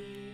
Yeah.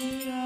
Yeah.